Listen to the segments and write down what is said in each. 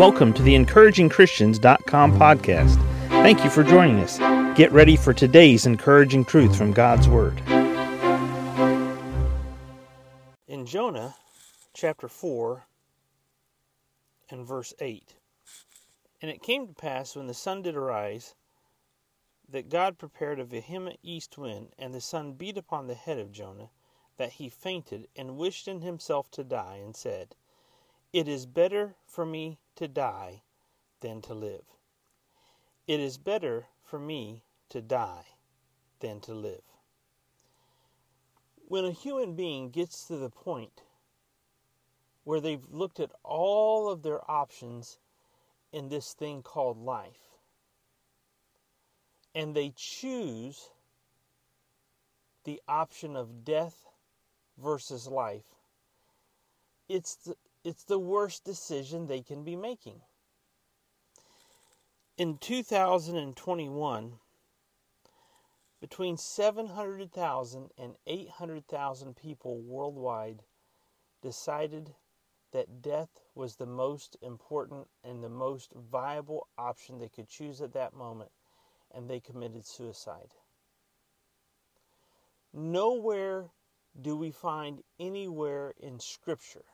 Welcome to the encouragingchristians.com podcast. Thank you for joining us. Get ready for today's encouraging truth from God's Word. In Jonah chapter 4 and verse 8, And it came to pass when the sun did arise that God prepared a vehement east wind, and the sun beat upon the head of Jonah, that he fainted and wished in himself to die, and said, It is better for me to die than to live. It is better for me to die than to live. When a human being gets to the point where they've looked at all of their options in this thing called life, and they choose the option of death versus life, it's the, it's the worst decision they can be making. In 2021, between 700,000 and 800,000 people worldwide decided that death was the most important and the most viable option they could choose at that moment and they committed suicide. Nowhere do we find anywhere in Scripture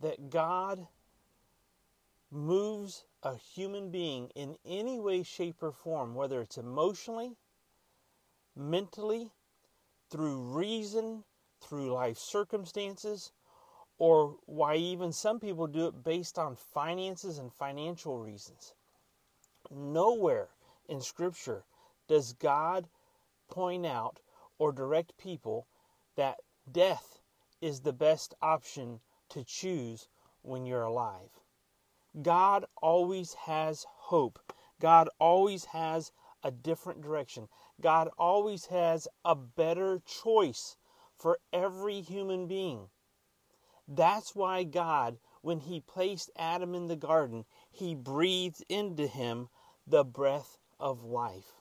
that God moves a human being in any way, shape, or form, whether it's emotionally, mentally, through reason, through life circumstances, or why even some people do it based on finances and financial reasons. Nowhere in Scripture does God point out or direct people that death is the best option to choose when you're alive. God always has hope. God always has a different direction. God always has a better choice for every human being. That's why God, when He placed Adam in the garden, He breathed into him the breath of life.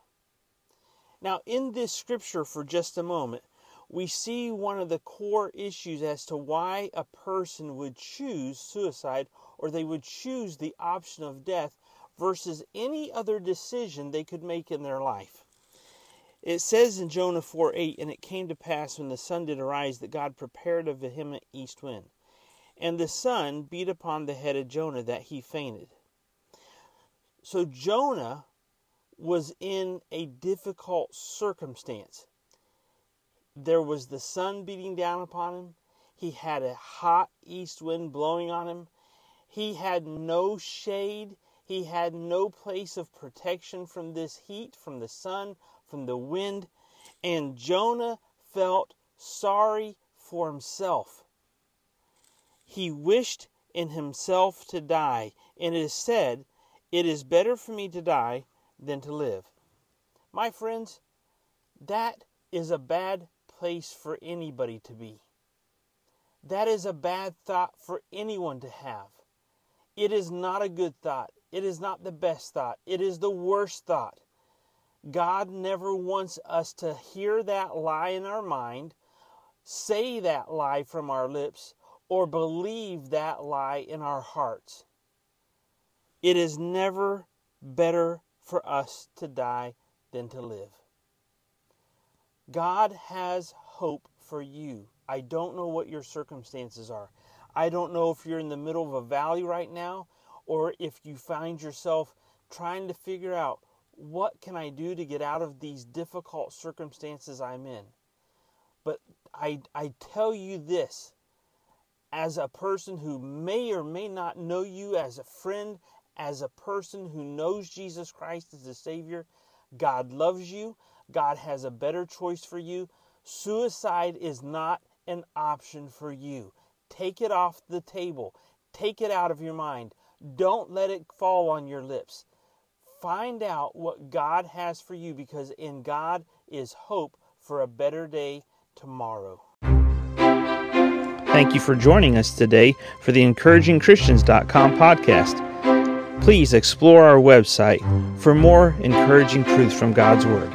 Now, in this scripture, for just a moment, we see one of the core issues as to why a person would choose suicide or they would choose the option of death versus any other decision they could make in their life. It says in Jonah 4 8, And it came to pass when the sun did arise that God prepared a vehement east wind. And the sun beat upon the head of Jonah that he fainted. So Jonah was in a difficult circumstance. There was the sun beating down upon him. He had a hot east wind blowing on him. He had no shade. He had no place of protection from this heat, from the sun, from the wind. And Jonah felt sorry for himself. He wished in himself to die. And it is said, It is better for me to die than to live. My friends, that is a bad place for anybody to be. That is a bad thought for anyone to have. It is not a good thought. It is not the best thought. It is the worst thought. God never wants us to hear that lie in our mind, say that lie from our lips, or believe that lie in our hearts. It is never better for us to die than to live. God has hope for you. I don't know what your circumstances are. I don't know if you're in the middle of a valley right now or if you find yourself trying to figure out what can I do to get out of these difficult circumstances I'm in. But I, I tell you this as a person who may or may not know you, as a friend, as a person who knows Jesus Christ as a Savior, God loves you. God has a better choice for you. Suicide is not an option for you. Take it off the table. Take it out of your mind. Don't let it fall on your lips. Find out what God has for you because in God is hope for a better day tomorrow. Thank you for joining us today for the encouragingchristians.com podcast. Please explore our website for more encouraging truths from God's Word.